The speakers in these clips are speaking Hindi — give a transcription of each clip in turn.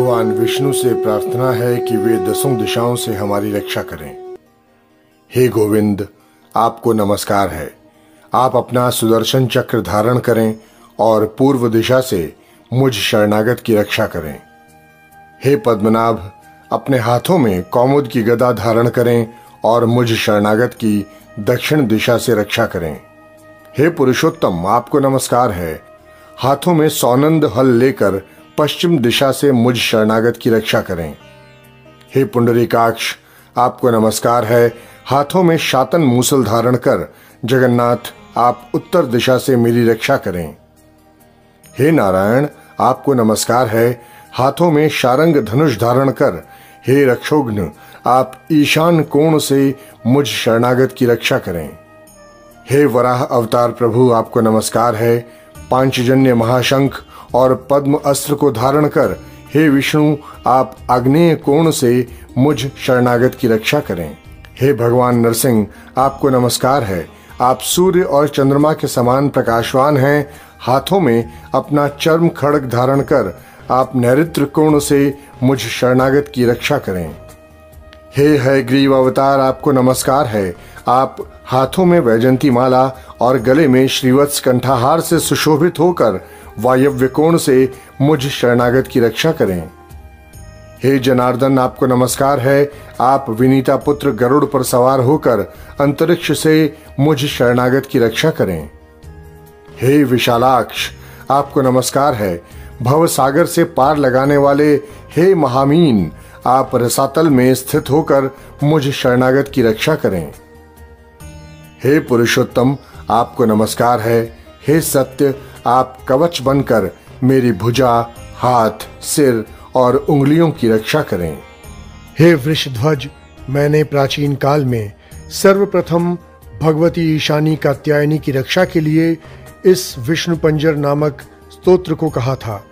भगवान विष्णु से प्रार्थना है कि वे दसों दिशाओं से हमारी रक्षा करें। हे गोविंद, आपको नमस्कार है। आप अपना सुदर्शन चक्र धारण करें और पूर्व दिशा से मुझ शरणागत की रक्षा करें। हे पद्मनाभ, अपने हाथों में कौमुद की गदा धारण करें और मुझ शरणागत की दक्षिण दिशा से रक्षा करें। हे पुरुषोत्तम, आपको नमस्कार है। हाथों में सौनंद हल लेकर पश्चिम दिशा से मुझ शरणागत की रक्षा करें। हे पुंडरीकाक्ष, आपको नमस्कार है। हाथों में शातन मूसल धारण कर, जगन्नाथ, आप उत्तर दिशा से मेरी रक्षा करें। हे नारायण, आपको नमस्कार है। हाथों में शारंग धनुष धारण कर, हे रक्षोघ्न आप ईशान कोण से मुझ शरणागत की रक्षा करें। हे वराह अवतार प्रभु, आपको नमस्कार है। पांचजन्य महाशंख और पद्म अस्त्र को धारण कर, हे विष्णु, आप आग्नेय कोण से मुझ शरणागत की रक्षा करें। हे भगवान नरसिंह, आपको नमस्कार है। आप सूर्य और चंद्रमा के समान प्रकाशवान हैं। हाथों में अपना चर्म खड़ग धारण कर, आप नैरित्र कोण से मुझ शरणागत की रक्षा करें। हे है ग्रीव अवतार, आपको नमस्कार है। आप हाथों में वैजंती माला और गले में श्रीवत्स कंठाहार से सुशोभित होकर वायव्य कोण से मुझ शरणागत की रक्षा करें। हे जनार्दन, आपको नमस्कार है। आप विनीता पुत्र गरुड़ पर सवार होकर अंतरिक्ष से मुझ शरणागत की रक्षा करें। हे विशालाक्ष, आपको नमस्कार है। भव सागर से पार लगाने वाले हे महामीन, आप रसातल में स्थित होकर मुझ शरणागत की रक्षा करें। हे पुरुषोत्तम, आपको नमस्कार है। हे सत्य आप कवच बनकर मेरी भुजा, हाथ, सिर और उंगलियों की रक्षा करें। हे वृषध्वज, मैंने प्राचीन काल में सर्वप्रथम भगवती ईशानी कात्यायनी की रक्षा के लिए इस विष्णु पंजर नामक स्तोत्र को कहा था।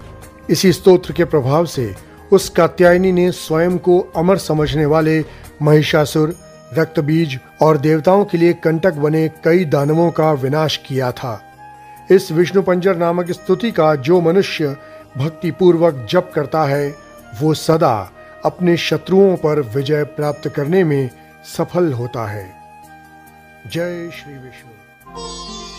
इसी स्तोत्र के प्रभाव से उस कात्यायनी ने स्वयं को अमर समझने वाले महिषासुर, रक्तबीज और देवताओं के लिए कंटक बने कई दानवों का विनाश किया था। इस विष्णु पंजर नामक स्तुति का जो मनुष्य भक्ति पूर्वक जप करता है, वो सदा अपने शत्रुओं पर विजय प्राप्त करने में सफल होता है। जय श्री विष्णु।